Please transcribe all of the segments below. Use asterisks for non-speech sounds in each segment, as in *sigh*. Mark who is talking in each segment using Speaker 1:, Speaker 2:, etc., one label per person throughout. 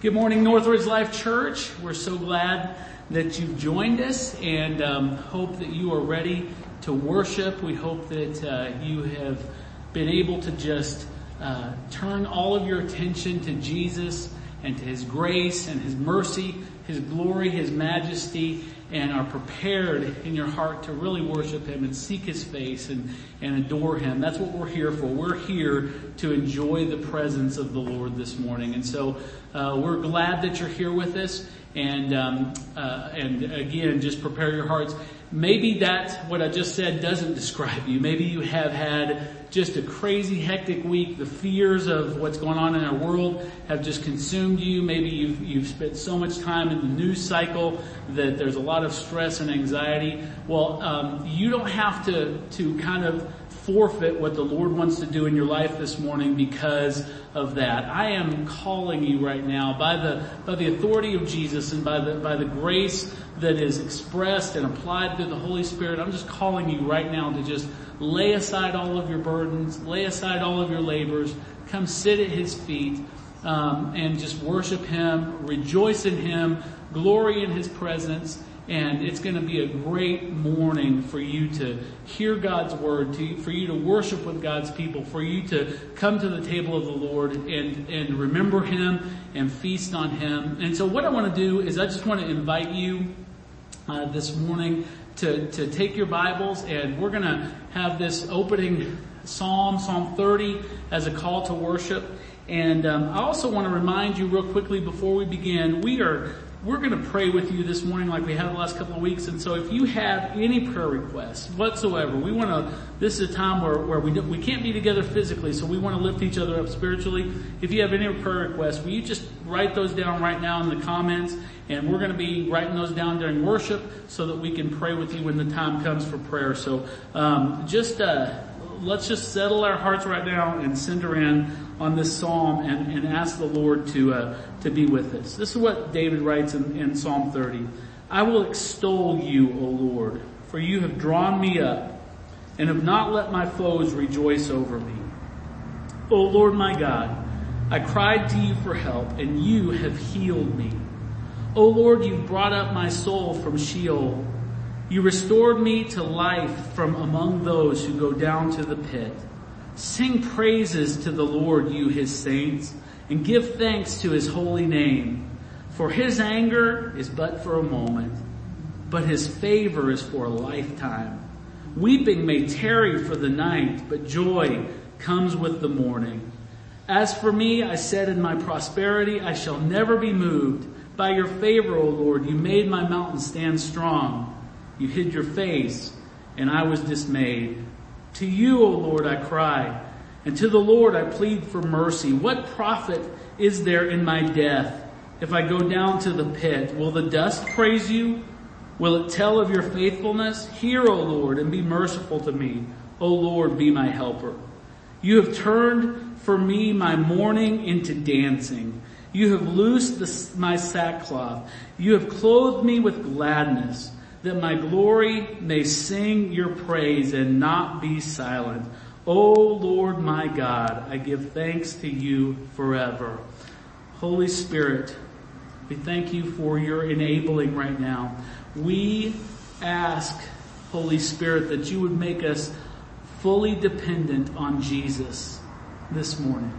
Speaker 1: Good morning, Northridge Life Church. We're so glad that you've joined us and um, hope that you are ready to worship. We hope that uh, you have been able to just uh, turn all of your attention to Jesus and to His grace and His mercy, His glory, His majesty, and are prepared in your heart to really worship Him and seek His face and, and adore Him. That's what we're here for. We're here to enjoy the presence of the Lord this morning. And so, uh, we're glad that you're here with us. And, um, uh, and again, just prepare your hearts. Maybe that, what I just said doesn't *laughs* describe you. Maybe you have had just a crazy hectic week. The fears of what's going on in our world have just consumed you. Maybe you've, you've spent so much time in the news cycle that there's a lot of stress and anxiety. Well, um, you don't have to, to kind of forfeit what the Lord wants to do in your life this morning because of that. I am calling you right now by the, by the authority of Jesus and by the, by the grace that is expressed and applied through the Holy Spirit. I'm just calling you right now to just lay aside all of your burdens, lay aside all of your labors, come sit at His feet, um, and just worship Him, rejoice in Him, glory in His presence, and it's going to be a great morning for you to hear God's word, to, for you to worship with God's people, for you to come to the table of the Lord and, and remember Him and feast on Him. And so what I want to do is I just want to invite you uh, this morning to, to take your Bibles and we're going to have this opening psalm, Psalm 30, as a call to worship. And um, I also want to remind you real quickly before we begin, we are we're going to pray with you this morning like we have the last couple of weeks. And so if you have any prayer requests whatsoever, we want to, this is a time where, where we, we can't be together physically, so we want to lift each other up spiritually. If you have any prayer requests, will you just write those down right now in the comments? And we're going to be writing those down during worship so that we can pray with you when the time comes for prayer. So, um, just, uh, let's just settle our hearts right now and send her in on this psalm and, and ask the Lord to uh, to be with us. This is what David writes in, in Psalm 30. I will extol you, O Lord, for you have drawn me up and have not let my foes rejoice over me. O Lord my God, I cried to you for help and you have healed me. O Lord, you've brought up my soul from Sheol. You restored me to life from among those who go down to the pit. Sing praises to the Lord, you his saints, and give thanks to his holy name. For his anger is but for a moment, but his favor is for a lifetime. Weeping may tarry for the night, but joy comes with the morning. As for me, I said in my prosperity, I shall never be moved. By your favor, O Lord, you made my mountain stand strong. You hid your face, and I was dismayed. To you, O Lord, I cry, and to the Lord I plead for mercy. What profit is there in my death if I go down to the pit? Will the dust praise you? Will it tell of your faithfulness? Hear, O Lord, and be merciful to me. O Lord, be my helper. You have turned for me my mourning into dancing. You have loosed the, my sackcloth. You have clothed me with gladness that my glory may sing your praise and not be silent. O Lord my God, I give thanks to you forever. Holy Spirit, we thank you for your enabling right now. We ask, Holy Spirit, that you would make us fully dependent on Jesus this morning.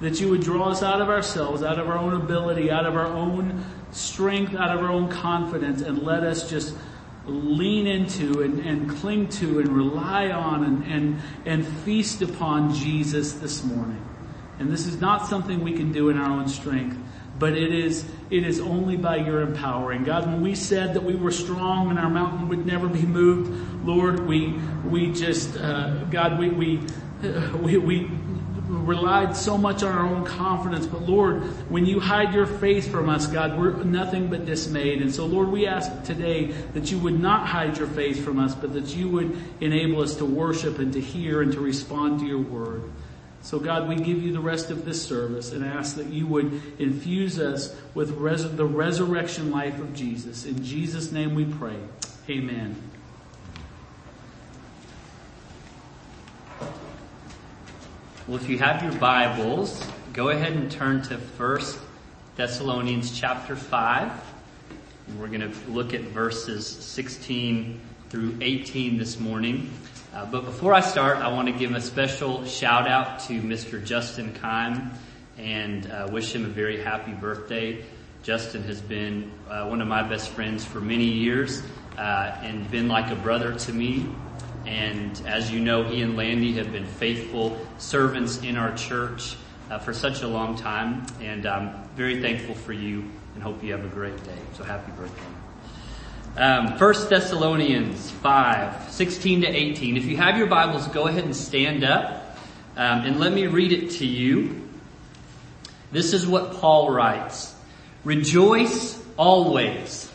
Speaker 1: That you would draw us out of ourselves, out of our own ability, out of our own strength out of our own confidence and let us just lean into and, and cling to and rely on and, and, and feast upon Jesus this morning. And this is not something we can do in our own strength, but it is, it is only by your empowering. God, when we said that we were strong and our mountain would never be moved, Lord, we, we just, uh, God, we, we, *laughs* we, we relied so much on our own confidence, but Lord, when you hide your face from us, God, we're nothing but dismayed. And so Lord, we ask today that you would not hide your face from us, but that you would enable us to worship and to hear and to respond to your word. So God, we give you the rest of this service and ask that you would infuse us with res- the resurrection life of Jesus. In Jesus' name we pray. Amen.
Speaker 2: Well, if you have your Bibles, go ahead and turn to 1 Thessalonians chapter 5. And we're going to look at verses 16 through 18 this morning. Uh, but before I start, I want to give a special shout out to Mr. Justin Kime and uh, wish him a very happy birthday. Justin has been uh, one of my best friends for many years uh, and been like a brother to me. And as you know, he and Landy have been faithful servants in our church uh, for such a long time. And I'm very thankful for you and hope you have a great day. So happy birthday. Um, 1 Thessalonians 5, 16 to 18. If you have your Bibles, go ahead and stand up um, and let me read it to you. This is what Paul writes. Rejoice always.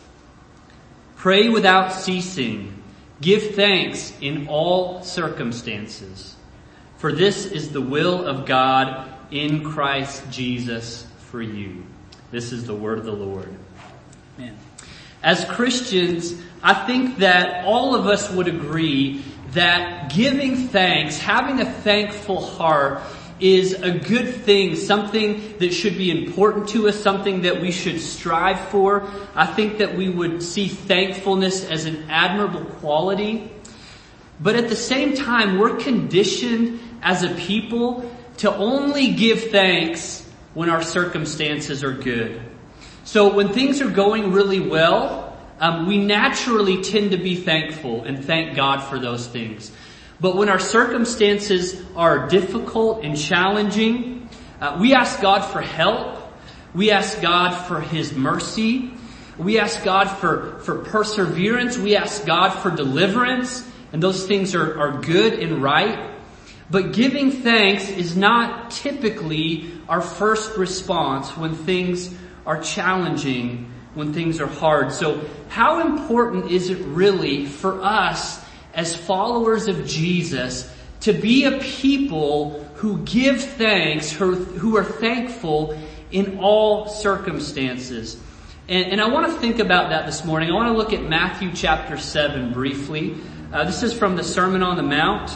Speaker 2: Pray without ceasing. Give thanks in all circumstances. For this is the will of God in Christ Jesus for you. This is the word of the Lord. Amen. As Christians, I think that all of us would agree that giving thanks, having a thankful heart is a good thing, something that should be important to us, something that we should strive for. I think that we would see thankfulness as an admirable quality. But at the same time, we're conditioned as a people to only give thanks when our circumstances are good. So when things are going really well, um, we naturally tend to be thankful and thank God for those things. But when our circumstances are difficult and challenging, uh, we ask God for help. We ask God for His mercy. We ask God for, for perseverance. We ask God for deliverance. And those things are, are good and right. But giving thanks is not typically our first response when things are challenging, when things are hard. So how important is it really for us as followers of Jesus to be a people who give thanks, who are thankful in all circumstances? And, and I want to think about that this morning. I want to look at Matthew chapter 7 briefly. Uh, this is from the Sermon on the Mount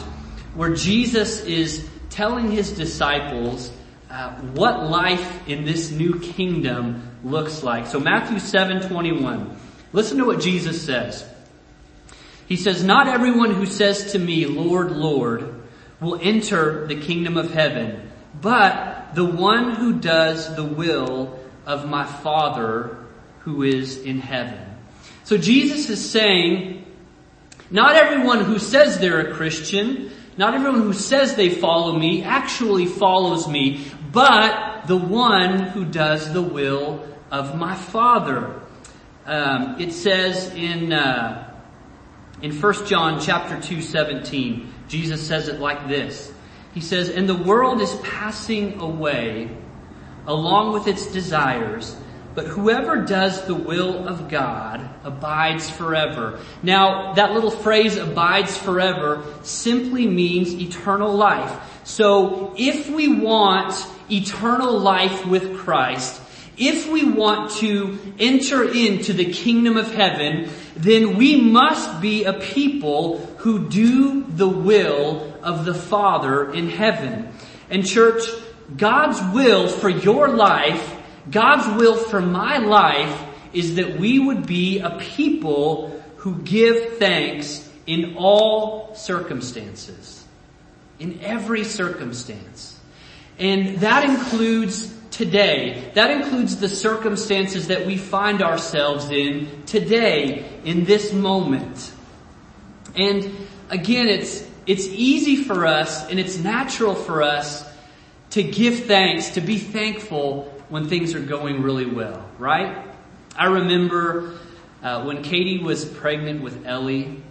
Speaker 2: where Jesus is telling his disciples uh, what life in this new kingdom looks like. So Matthew 7:21. Listen to what Jesus says. He says, "Not everyone who says to me, Lord, Lord, will enter the kingdom of heaven, but the one who does the will of my Father who is in heaven." So Jesus is saying, not everyone who says they're a Christian, not everyone who says they follow me actually follows me, but the one who does the will of my Father. Um, it says in uh, in 1 John chapter 2, 17, Jesus says it like this. He says, And the world is passing away along with its desires, but whoever does the will of God abides forever. Now, that little phrase abides forever simply means eternal life. So if we want eternal life with Christ, if we want to enter into the kingdom of heaven, then we must be a people who do the will of the Father in heaven. And church, God's will for your life God's will for my life is that we would be a people who give thanks in all circumstances. In every circumstance. And that includes today. That includes the circumstances that we find ourselves in today, in this moment. And again, it's, it's easy for us and it's natural for us to give thanks, to be thankful when things are going really well, right? I remember uh, when Katie was pregnant with Ellie,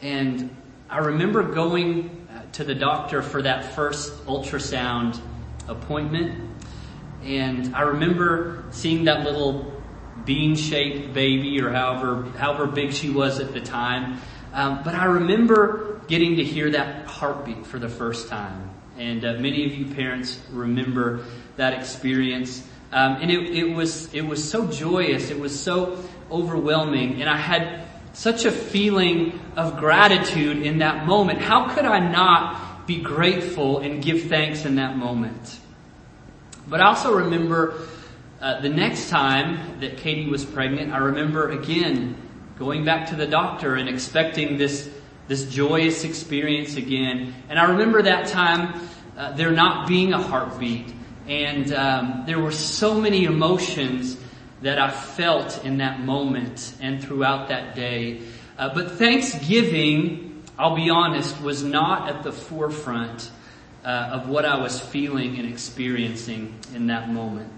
Speaker 2: and I remember going uh, to the doctor for that first ultrasound appointment, and I remember seeing that little bean-shaped baby, or however however big she was at the time. Um, but I remember getting to hear that heartbeat for the first time, and uh, many of you parents remember that experience. Um, and it, it was it was so joyous. It was so overwhelming, and I had such a feeling of gratitude in that moment. How could I not be grateful and give thanks in that moment? But I also remember uh, the next time that Katie was pregnant, I remember again going back to the doctor and expecting this this joyous experience again. And I remember that time uh, there not being a heartbeat, and um, there were so many emotions that I felt in that moment and throughout that day. Uh, but Thanksgiving, I'll be honest, was not at the forefront uh, of what I was feeling and experiencing in that moment.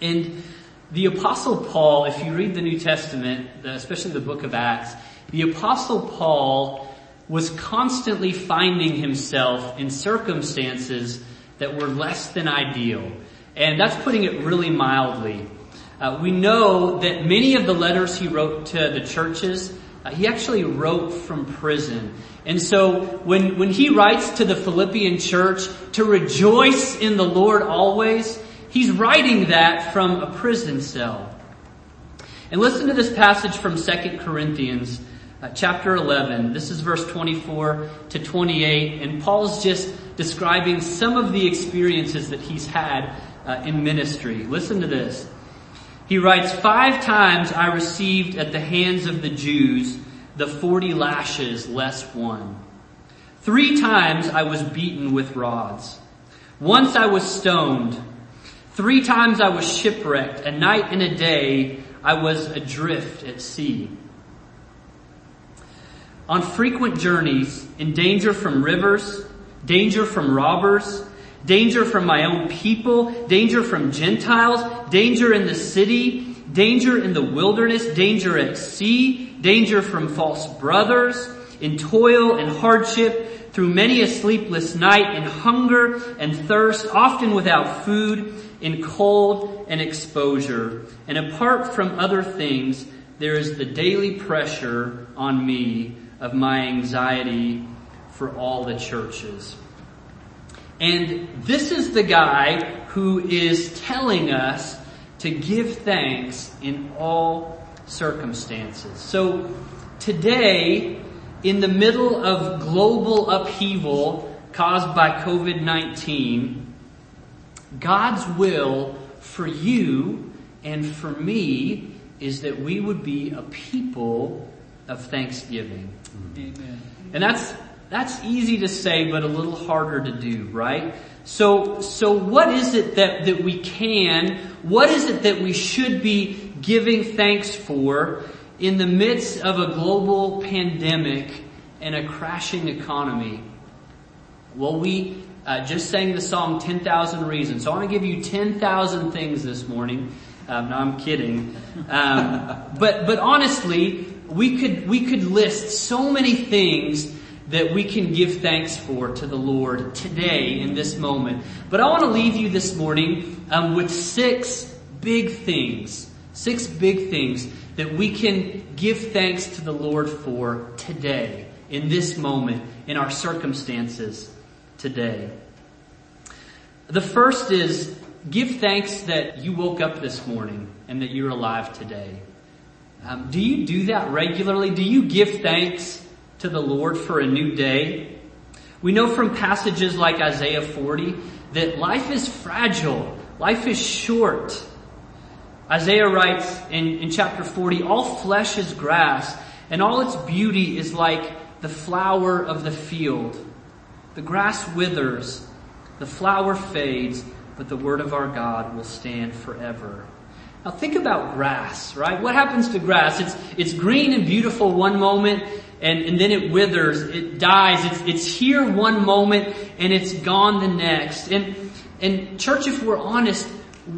Speaker 2: And the apostle Paul, if you read the New Testament, especially the book of Acts, the apostle Paul was constantly finding himself in circumstances that were less than ideal. And that's putting it really mildly. Uh, we know that many of the letters he wrote to the churches, uh, he actually wrote from prison. And so when, when he writes to the Philippian church to rejoice in the Lord always, he's writing that from a prison cell. And listen to this passage from 2 Corinthians uh, chapter 11. This is verse 24 to 28. And Paul's just describing some of the experiences that he's had uh, in ministry. Listen to this. He writes, Five times I received at the hands of the Jews the 40 lashes less one. Three times I was beaten with rods. Once I was stoned. Three times I was shipwrecked. A night and a day I was adrift at sea. On frequent journeys, in danger from rivers, danger from robbers, danger from my own people, danger from Gentiles, danger in the city, danger in the wilderness, danger at sea, danger from false brothers, in toil and hardship, through many a sleepless night, in hunger and thirst, often without food, in cold and exposure. And apart from other things, there is the daily pressure on me of my anxiety for all the churches. And this is the guy who is telling us to give thanks in all circumstances. So today, in the middle of global upheaval caused by COVID-19, God's will for you and for me is that we would be a people of thanksgiving. Amen. And that's that's easy to say, but a little harder to do, right? So, so what is it that, that we can, what is it that we should be giving thanks for in the midst of a global pandemic and a crashing economy? Well, we uh, just sang the song 10,000 Reasons. So I want to give you 10,000 things this morning. Um, no, I'm kidding. Um, *laughs* but, but honestly, we could, we could list so many things that we can give thanks for to the Lord today in this moment. But I want to leave you this morning um, with six big things, six big things that we can give thanks to the Lord for today, in this moment, in our circumstances today. The first is give thanks that you woke up this morning and that you're alive today. Um, do you do that regularly? Do you give thanks to the Lord for a new day. We know from passages like Isaiah 40 that life is fragile. Life is short. Isaiah writes in, in chapter 40, all flesh is grass and all its beauty is like the flower of the field. The grass withers, the flower fades, but the word of our God will stand forever. Now think about grass, right? What happens to grass? It's, it's green and beautiful one moment, and, and then it withers, it dies, it's, it's here one moment, and it's gone the next. And, and church, if we're honest,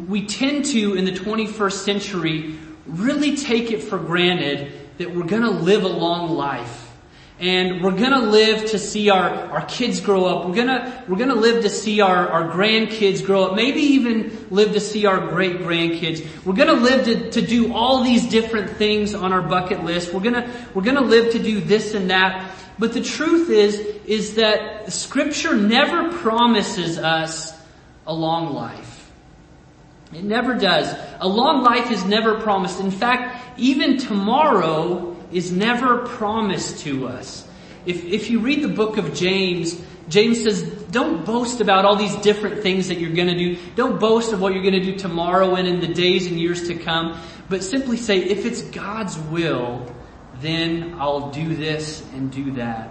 Speaker 2: we tend to, in the 21st century, really take it for granted that we're gonna live a long life and we're gonna live to see our, our kids grow up. We're gonna, we're gonna live to see our, our grandkids grow up. Maybe even live to see our great grandkids. We're gonna live to, to do all these different things on our bucket list. We're gonna, we're gonna live to do this and that. But the truth is, is that scripture never promises us a long life. It never does. A long life is never promised. In fact, even tomorrow is never promised to us. If, if you read the book of James, James says, don't boast about all these different things that you're gonna do. Don't boast of what you're gonna do tomorrow and in the days and years to come, but simply say, if it's God's will, then I'll do this and do that.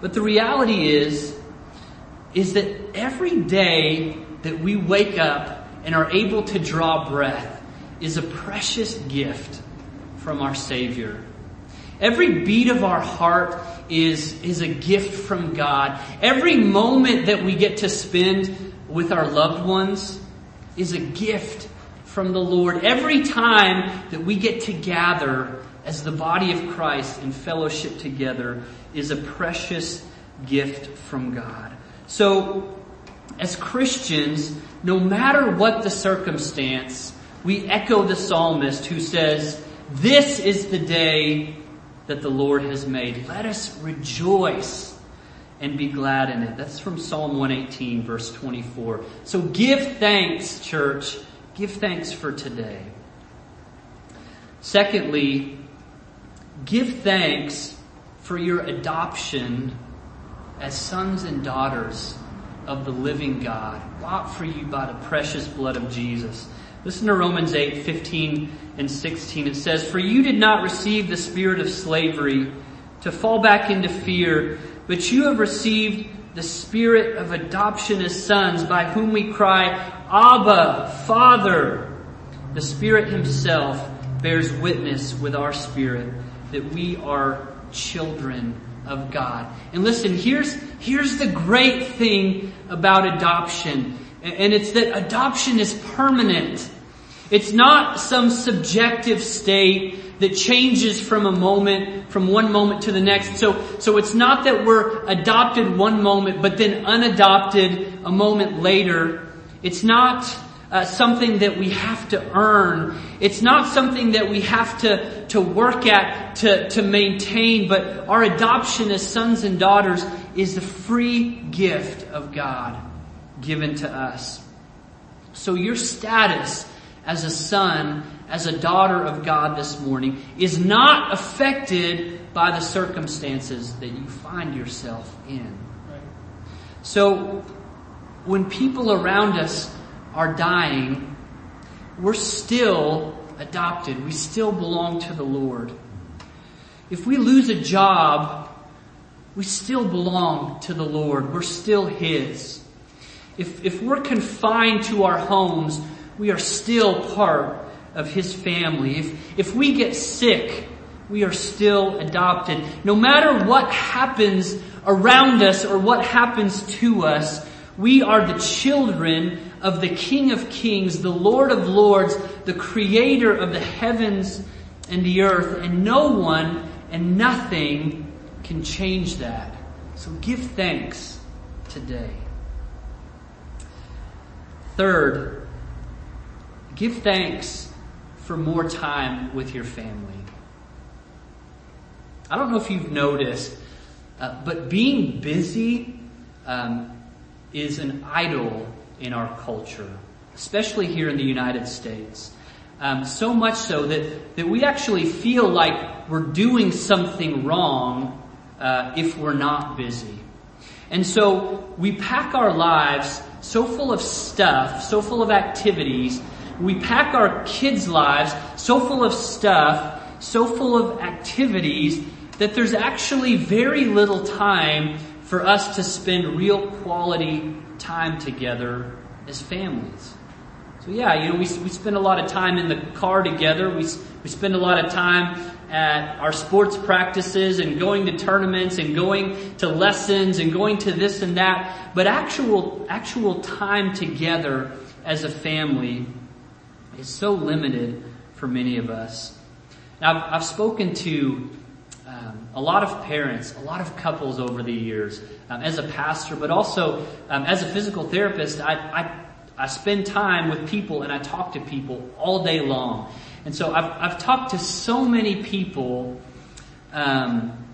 Speaker 2: But the reality is, is that every day that we wake up and are able to draw breath is a precious gift from our Savior. Every beat of our heart is, is a gift from God. Every moment that we get to spend with our loved ones is a gift from the Lord. Every time that we get to gather as the body of Christ in fellowship together is a precious gift from God. So, as Christians, no matter what the circumstance, we echo the psalmist who says, this is the day that the Lord has made. Let us rejoice and be glad in it. That's from Psalm 118 verse 24. So give thanks, church. Give thanks for today. Secondly, give thanks for your adoption as sons and daughters of the living God, bought for you by the precious blood of Jesus. Listen to Romans 8, 15 and 16. It says, For you did not receive the spirit of slavery to fall back into fear, but you have received the spirit of adoption as sons by whom we cry, Abba, Father. The Spirit Himself bears witness with our spirit that we are children of God. And listen, here's, here's the great thing about adoption. And it's that adoption is permanent. It's not some subjective state that changes from a moment, from one moment to the next. So, so it's not that we're adopted one moment, but then unadopted a moment later. It's not uh, something that we have to earn. It's not something that we have to, to work at to, to maintain, but our adoption as sons and daughters is the free gift of God given to us. So your status as a son, as a daughter of God this morning is not affected by the circumstances that you find yourself in. So when people around us are dying, we're still adopted. We still belong to the Lord. If we lose a job, we still belong to the Lord. We're still His. If, if we're confined to our homes, we are still part of His family. If, if we get sick, we are still adopted. No matter what happens around us or what happens to us, we are the children of the King of Kings, the Lord of Lords, the Creator of the heavens and the earth, and no one and nothing can change that. So give thanks today. Third, give thanks for more time with your family. I don't know if you've noticed, uh, but being busy um, is an idol in our culture, especially here in the United States. Um, so much so that, that we actually feel like we're doing something wrong uh, if we're not busy. And so we pack our lives so full of stuff, so full of activities. We pack our kids' lives so full of stuff, so full of activities that there's actually very little time for us to spend real quality time together as families. So yeah, you know, we, we spend a lot of time in the car together. We, we spend a lot of time at our sports practices and going to tournaments and going to lessons and going to this and that. But actual, actual time together as a family is so limited for many of us. Now, I've, I've spoken to um, a lot of parents, a lot of couples over the years, um, as a pastor, but also um, as a physical therapist, I, I, I spend time with people and I talk to people all day long. And so I've, I've talked to so many people, um,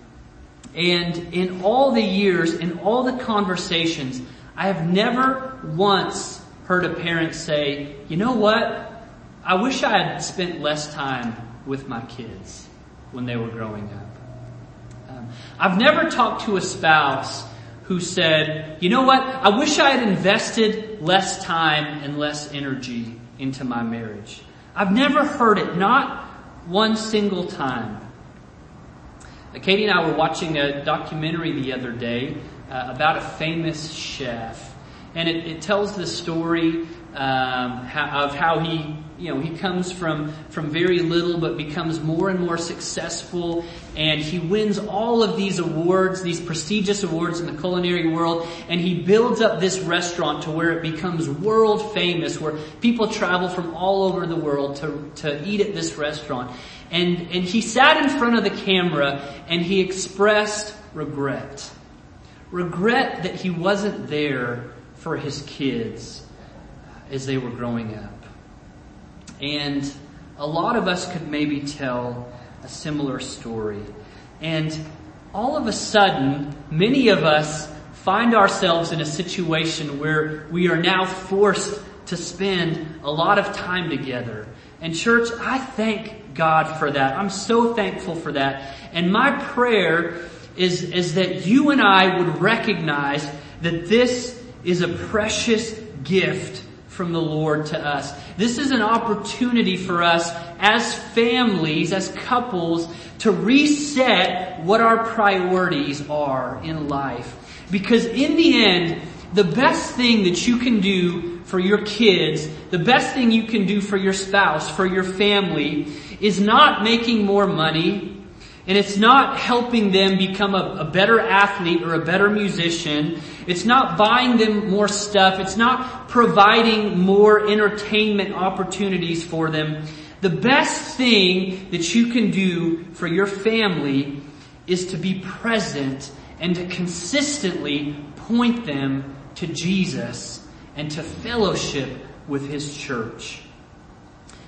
Speaker 2: and in all the years, in all the conversations, I have never once heard a parent say, you know what? I wish I had spent less time with my kids when they were growing up. Um, I've never talked to a spouse who said, you know what? I wish I had invested less time and less energy into my marriage. I've never heard it, not one single time. Katie and I were watching a documentary the other day uh, about a famous chef. And it, it tells the story um, of how he, you know, he comes from from very little, but becomes more and more successful, and he wins all of these awards, these prestigious awards in the culinary world, and he builds up this restaurant to where it becomes world famous, where people travel from all over the world to to eat at this restaurant. And and he sat in front of the camera and he expressed regret, regret that he wasn't there for his kids as they were growing up. And a lot of us could maybe tell a similar story. And all of a sudden, many of us find ourselves in a situation where we are now forced to spend a lot of time together. And church, I thank God for that. I'm so thankful for that. And my prayer is, is that you and I would recognize that this is a precious gift from the Lord to us. This is an opportunity for us as families, as couples, to reset what our priorities are in life. Because in the end, the best thing that you can do for your kids, the best thing you can do for your spouse, for your family, is not making more money, and it's not helping them become a, a, better athlete or a better musician. It's not buying them more stuff. It's not providing more entertainment opportunities for them. The best thing that you can do for your family is to be present and to consistently point them to Jesus and to fellowship with His church.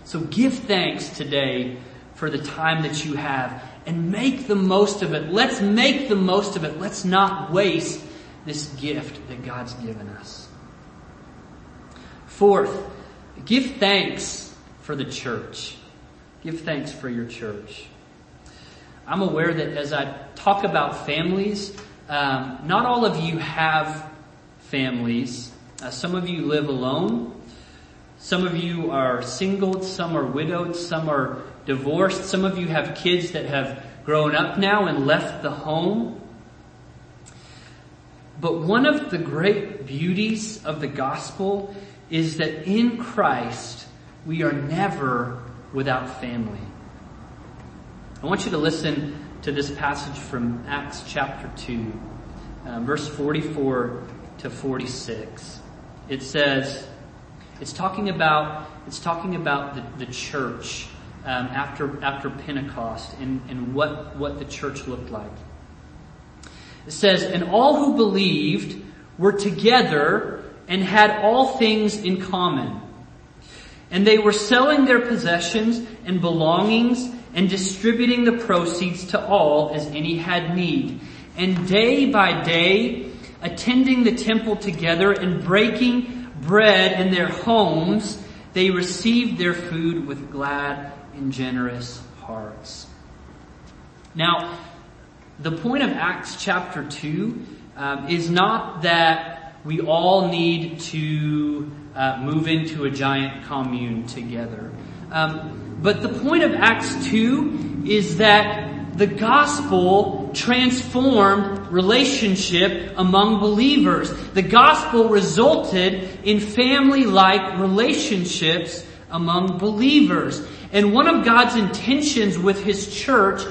Speaker 2: So give thanks today for the time that you have and make the most of it. Let's make the most of it. Let's not waste this gift that God's given us. Fourth, give thanks for the church. Give thanks for your church. I'm aware that as I talk about families, um, not all of you have families. Uh, some of you live alone. Some of you are single. Some are widowed. Some are divorced. Some of you have kids that have grown up now and left the home. But one of the great beauties of the gospel is that in Christ, we are never without family. I want you to listen to this passage from Acts chapter 2, uh, verse 44 to 46. It says, it's talking about, it's talking about the, the church um, after, after Pentecost and, and what, what the church looked like. It says, and all who believed were together and had all things in common. And they were selling their possessions and belongings and distributing the proceeds to all as any had need. And day by day, attending the temple together and breaking bread in their homes, they received their food with glad and generous hearts. Now, the point of Acts chapter 2 um, is not that we all need to uh, move into a giant commune together. Um, but the point of Acts 2 is that the gospel transformed relationship among believers. The gospel resulted in family-like relationships among believers. And one of God's intentions with His church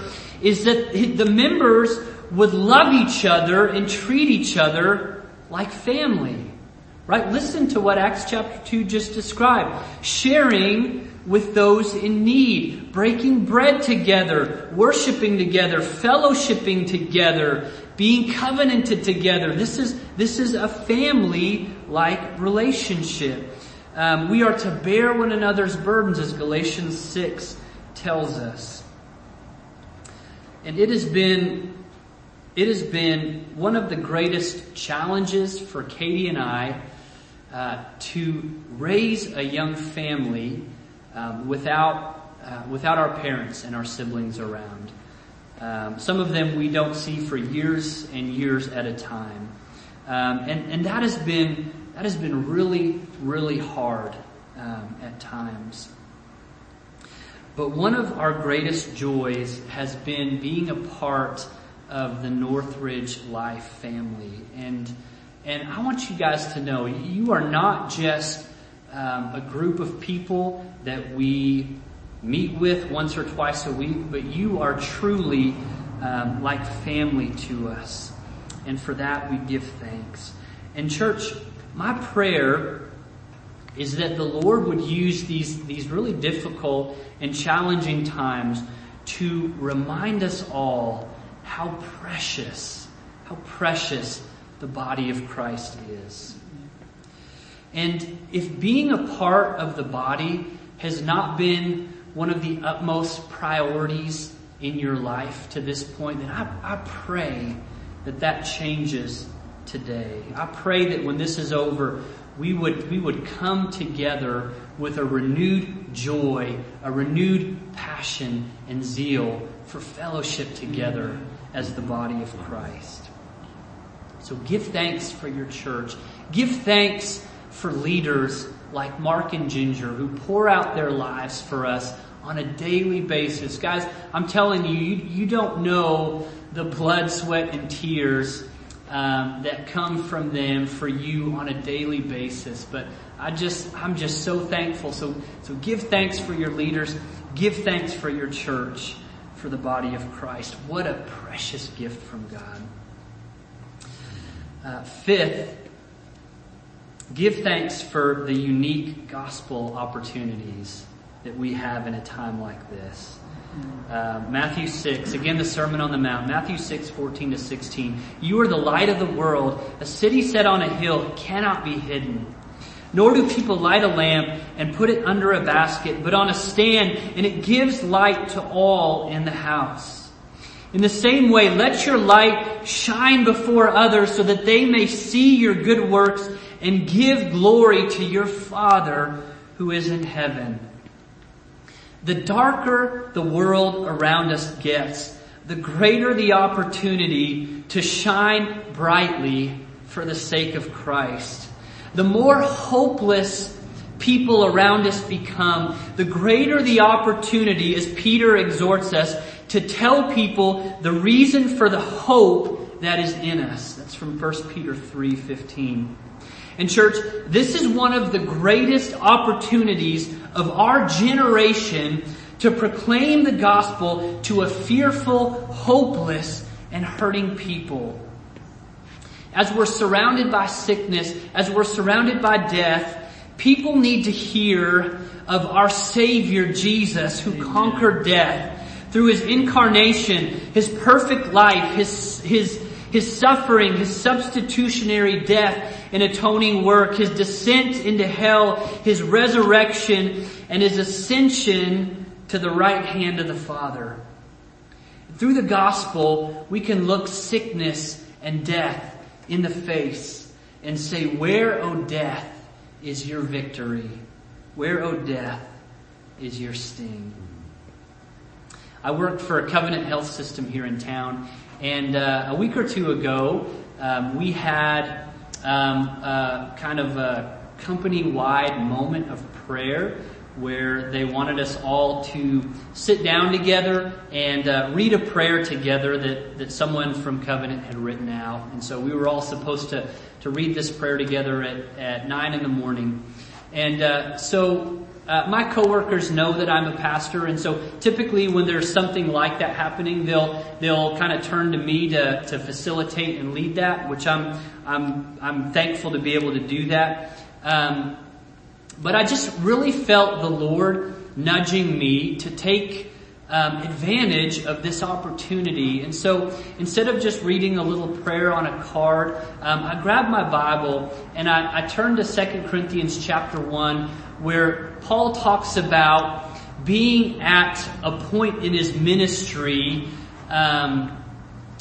Speaker 2: is that the members would love each other and treat each other like family. Right? Listen to what Acts chapter 2 just described. Sharing with those in need, breaking bread together, worshiping together, fellowshipping together, being covenanted together. This is, this is a family-like relationship. Um, we are to bear one another's burdens as Galatians 6 tells us. And it has been, it has been one of the greatest challenges for Katie and I uh, to raise a young family um, without, uh, without our parents and our siblings around. Um, some of them we don't see for years and years at a time. Um, and, and that has been, that has been really, really hard um, at times. But one of our greatest joys has been being a part of the Northridge Life family. And, and I want you guys to know you are not just um, a group of people that we meet with once or twice a week, but you are truly um, like family to us. And for that we give thanks. And church, my prayer is that the Lord would use these, these really difficult and challenging times to remind us all how precious, how precious the body of Christ is. And if being a part of the body has not been one of the utmost priorities in your life to this point, then I, I pray that that changes today. I pray that when this is over, we would, we would come together with a renewed joy, a renewed passion and zeal for fellowship together as the body of Christ. So give thanks for your church. Give thanks for leaders like Mark and Ginger who pour out their lives for us on a daily basis. Guys, I'm telling you, you, you don't know the blood, sweat, and tears um, that come from them for you on a daily basis. But I just, I'm just so thankful. So, so give thanks for your leaders. Give thanks for your church, for the body of Christ. What a precious gift from God. Uh, fifth, give thanks for the unique gospel opportunities that we have in a time like this. Uh, Matthew 6, again the Sermon on the Mount, Matthew 6, 14 to 16. You are the light of the world. A city set on a hill cannot be hidden. Nor do people light a lamp and put it under a basket, but on a stand, and it gives light to all in the house. In the same way, let your light shine before others so that they may see your good works and give glory to your Father who is in heaven. The darker the world around us gets, the greater the opportunity to shine brightly for the sake of Christ. The more hopeless people around us become, the greater the opportunity, as Peter exhorts us, to tell people the reason for the hope that is in us. That's from 1 Peter 3:15. And church, this is one of the greatest opportunities of our generation to proclaim the gospel to a fearful, hopeless, and hurting people. As we're surrounded by sickness, as we're surrounded by death, people need to hear of our Savior Jesus who Amen. conquered death through His incarnation, His perfect life, His, His, His suffering, His substitutionary death, and atoning work, His descent into hell, His resurrection, and His ascension to the right hand of the Father. Through the gospel, we can look sickness and death in the face and say, where, O death, is your victory? Where, O death, is your sting? I worked for a Covenant Health System here in town, and uh, a week or two ago, um, we had um, uh, kind of a company-wide moment of prayer where they wanted us all to sit down together and uh, read a prayer together that, that someone from Covenant had written out. And so we were all supposed to, to read this prayer together at, at 9 in the morning. And uh, so uh, my coworkers know that I'm a pastor, and so typically when there's something like that happening, they'll they'll kind of turn to me to to facilitate and lead that, which I'm I'm I'm thankful to be able to do that. Um, but I just really felt the Lord nudging me to take um, advantage of this opportunity. And so instead of just reading a little prayer on a card, um, I grabbed my Bible and I, I turned to 2 Corinthians chapter 1 where Paul talks about being at a point in his ministry um,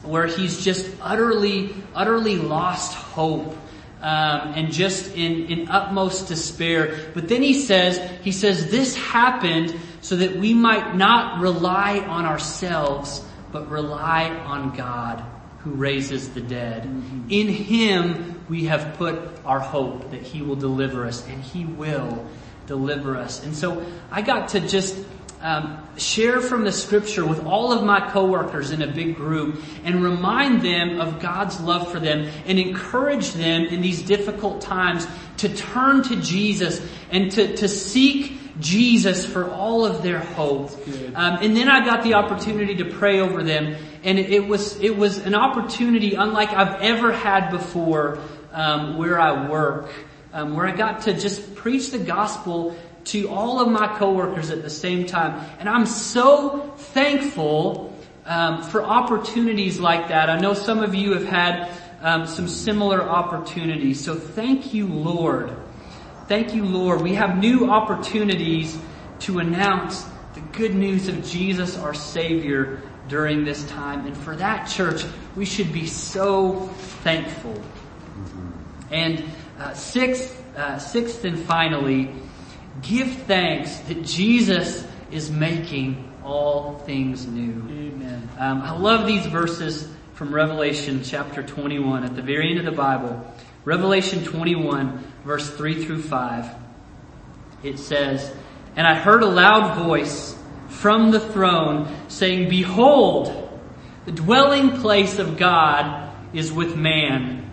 Speaker 2: where he's just utterly, utterly lost hope. Um, and just in, in utmost despair. But then he says, he says, this happened so that we might not rely on ourselves, but rely on God who raises the dead. In him we have put our hope that he will deliver us, and he will deliver us. And so I got to just um, share from the scripture with all of my coworkers in a big group and remind them of God's love for them and encourage them in these difficult times to turn to Jesus and to, to seek Jesus for all of their hope. Um, and then I got the opportunity to pray over them and it was, it was an opportunity unlike I've ever had before um, where I work. Um, where I got to just preach the gospel to all of my coworkers at the same time. And I'm so thankful um, for opportunities like that. I know some of you have had um, some similar opportunities. So thank you, Lord. Thank you, Lord. We have new opportunities to announce the good news of Jesus, our Savior, during this time. And for that, church, we should be so thankful. And uh, sixth, uh, sixth and finally, give thanks that Jesus is making all things new.
Speaker 1: Amen.
Speaker 2: Um, I love these verses from Revelation chapter 21 at the very end of the Bible. Revelation 21 verse 3 through 5. It says, And I heard a loud voice from the throne saying, Behold, the dwelling place of God is with man.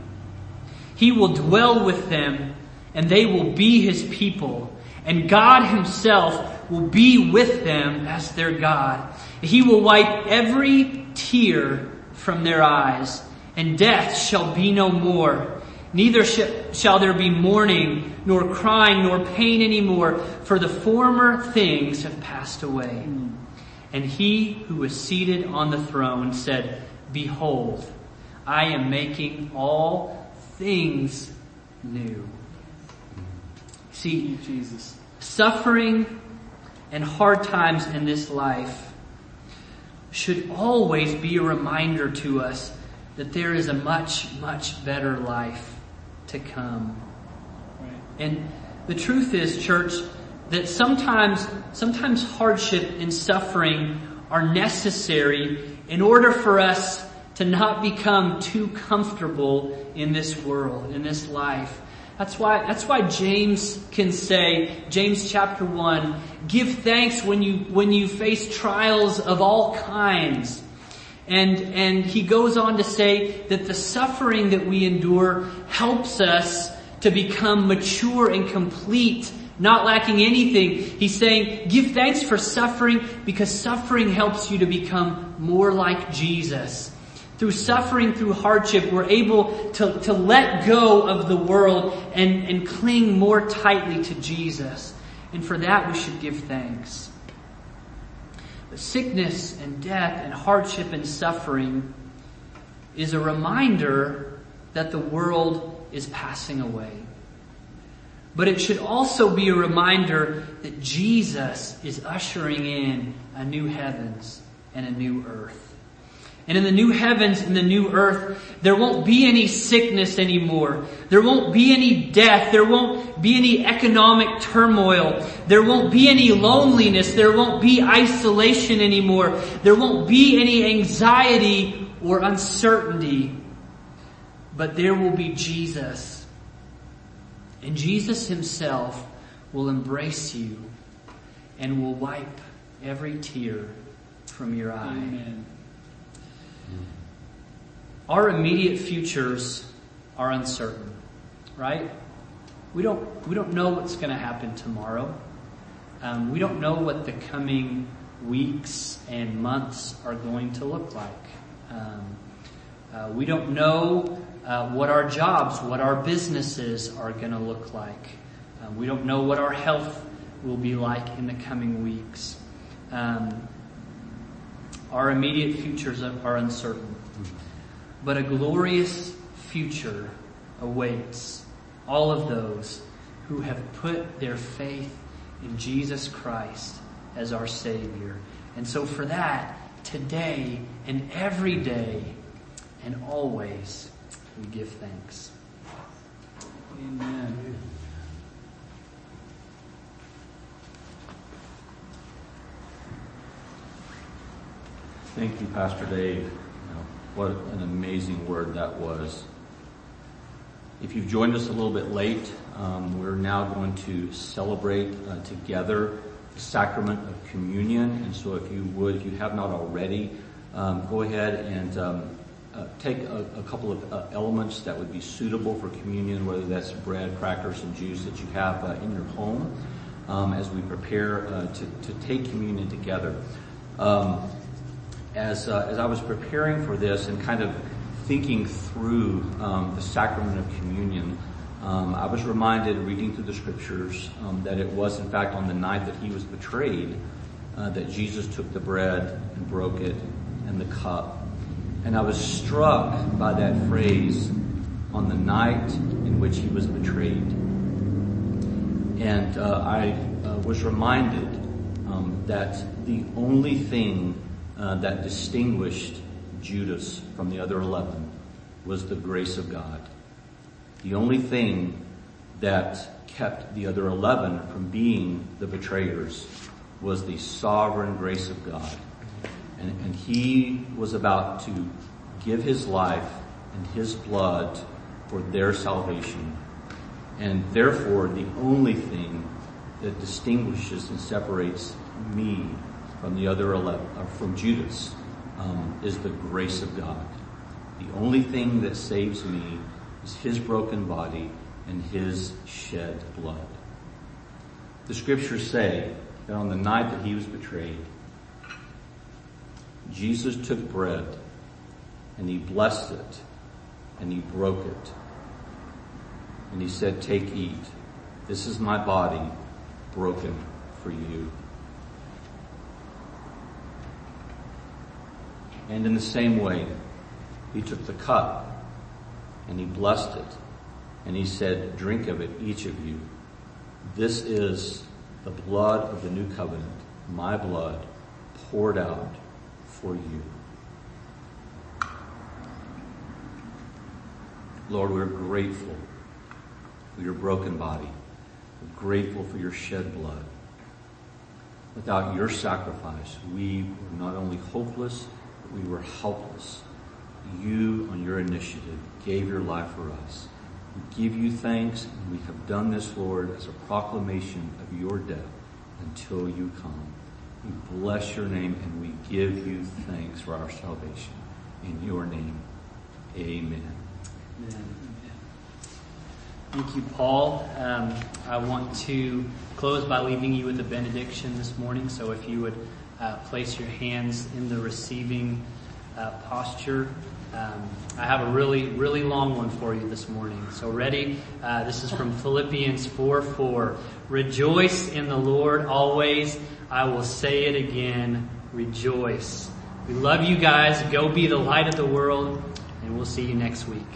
Speaker 2: He will dwell with them and they will be his people and God himself will be with them as their God. He will wipe every tear from their eyes and death shall be no more. Neither sh- shall there be mourning, nor crying, nor pain anymore, for the former things have passed away. Hmm. And he who was seated on the throne said, Behold, I am making all things new. See,
Speaker 1: Jesus.
Speaker 2: suffering and hard times in this life should always be a reminder to us that there is a much, much better life to come.
Speaker 1: Right.
Speaker 2: And the truth is, church, that sometimes, sometimes hardship and suffering are necessary in order for us to not become too comfortable in this world, in this life. That's why, that's why James can say, James chapter 1, give thanks when you, when you face trials of all kinds. And, and he goes on to say that the suffering that we endure helps us to become mature and complete, not lacking anything. He's saying, give thanks for suffering because suffering helps you to become more like Jesus. Through suffering, through hardship, we're able to, to let go of the world and, and cling more tightly to Jesus. And for that we should give thanks. Sickness and death and hardship and suffering is a reminder that the world is passing away. But it should also be a reminder that Jesus is ushering in a new heavens and a new earth. And in the new heavens and the new earth, there won't be any sickness anymore. There won't be any death. There won't be any economic turmoil. There won't be any loneliness. There won't be isolation anymore. There won't be any anxiety or uncertainty. But there will be Jesus. And Jesus himself will embrace you and will wipe every tear from your eye.
Speaker 1: Amen.
Speaker 2: Our immediate futures are uncertain, right? We don't, we don't know what's going to happen tomorrow. Um, we don't know what the coming weeks and months are going to look like. Um, uh, we don't know uh, what our jobs, what our businesses are going to look like. Um, we don't know what our health will be like in the coming weeks. Um, our immediate futures are uncertain. But a glorious future awaits all of those who have put their faith in Jesus Christ as our Savior. And so for that, today and every day and always, we give thanks.
Speaker 1: Amen.
Speaker 3: Thank you, Pastor Dave. What an amazing word that was. If you've joined us a little bit late, um, we're now going to celebrate uh, together the sacrament of communion. And so if you would, if you have not already, um, go ahead and um, uh, take a, a, couple of uh, elements that would be suitable for communion, whether that's bread, crackers, and juice that you have uh, in your home um, as we prepare uh, to, to take communion together. Um, as, uh, as I was preparing for this and kind of thinking through um, the sacrament of communion, um, I was reminded, reading through the scriptures, um, that it was in fact on the night that he was betrayed uh, that Jesus took the bread and broke it and the cup. And I was struck by that phrase, on the night in which he was betrayed. And uh, I uh, was reminded um, that the only thing uh, that distinguished Judas from the other 11 was the grace of God. The only thing that kept the other 11 from being the betrayers was the sovereign grace of God. And, and he was about to give his life and his blood for their salvation. And therefore, the only thing that distinguishes and separates me from the other 11, or uh, from Judas, um, is the grace of God. The only thing that saves me is his broken body and his shed blood. The scriptures say that on the night that he was betrayed, Jesus took bread and he blessed it and he broke it. And he said, take, eat. This is my body broken for you. And in the same way, he took the cup and he blessed it and he said, drink of it, each of you. This is the blood of the new covenant, my blood poured out for you. Lord, we're grateful for your broken body. We're grateful for your shed blood. Without your sacrifice, we were not only hopeless, we were helpless. You, on your initiative, gave your life for us. We give you thanks, and we have done this, Lord, as a proclamation of your death until you come. We bless your name and we give you thanks for our salvation. In your name, amen.
Speaker 2: Amen. Thank you, Paul. Um, I want to close by leaving you with a benediction this morning. So if you would place your hands in the receiving uh, posture. Um, I have a really, really long one for you this morning. So ready? Uh, this is from Philippians 4 4. Rejoice in the Lord always. I will say it again. Rejoice. We love you guys. Go be the light of the world, and we'll see you next week.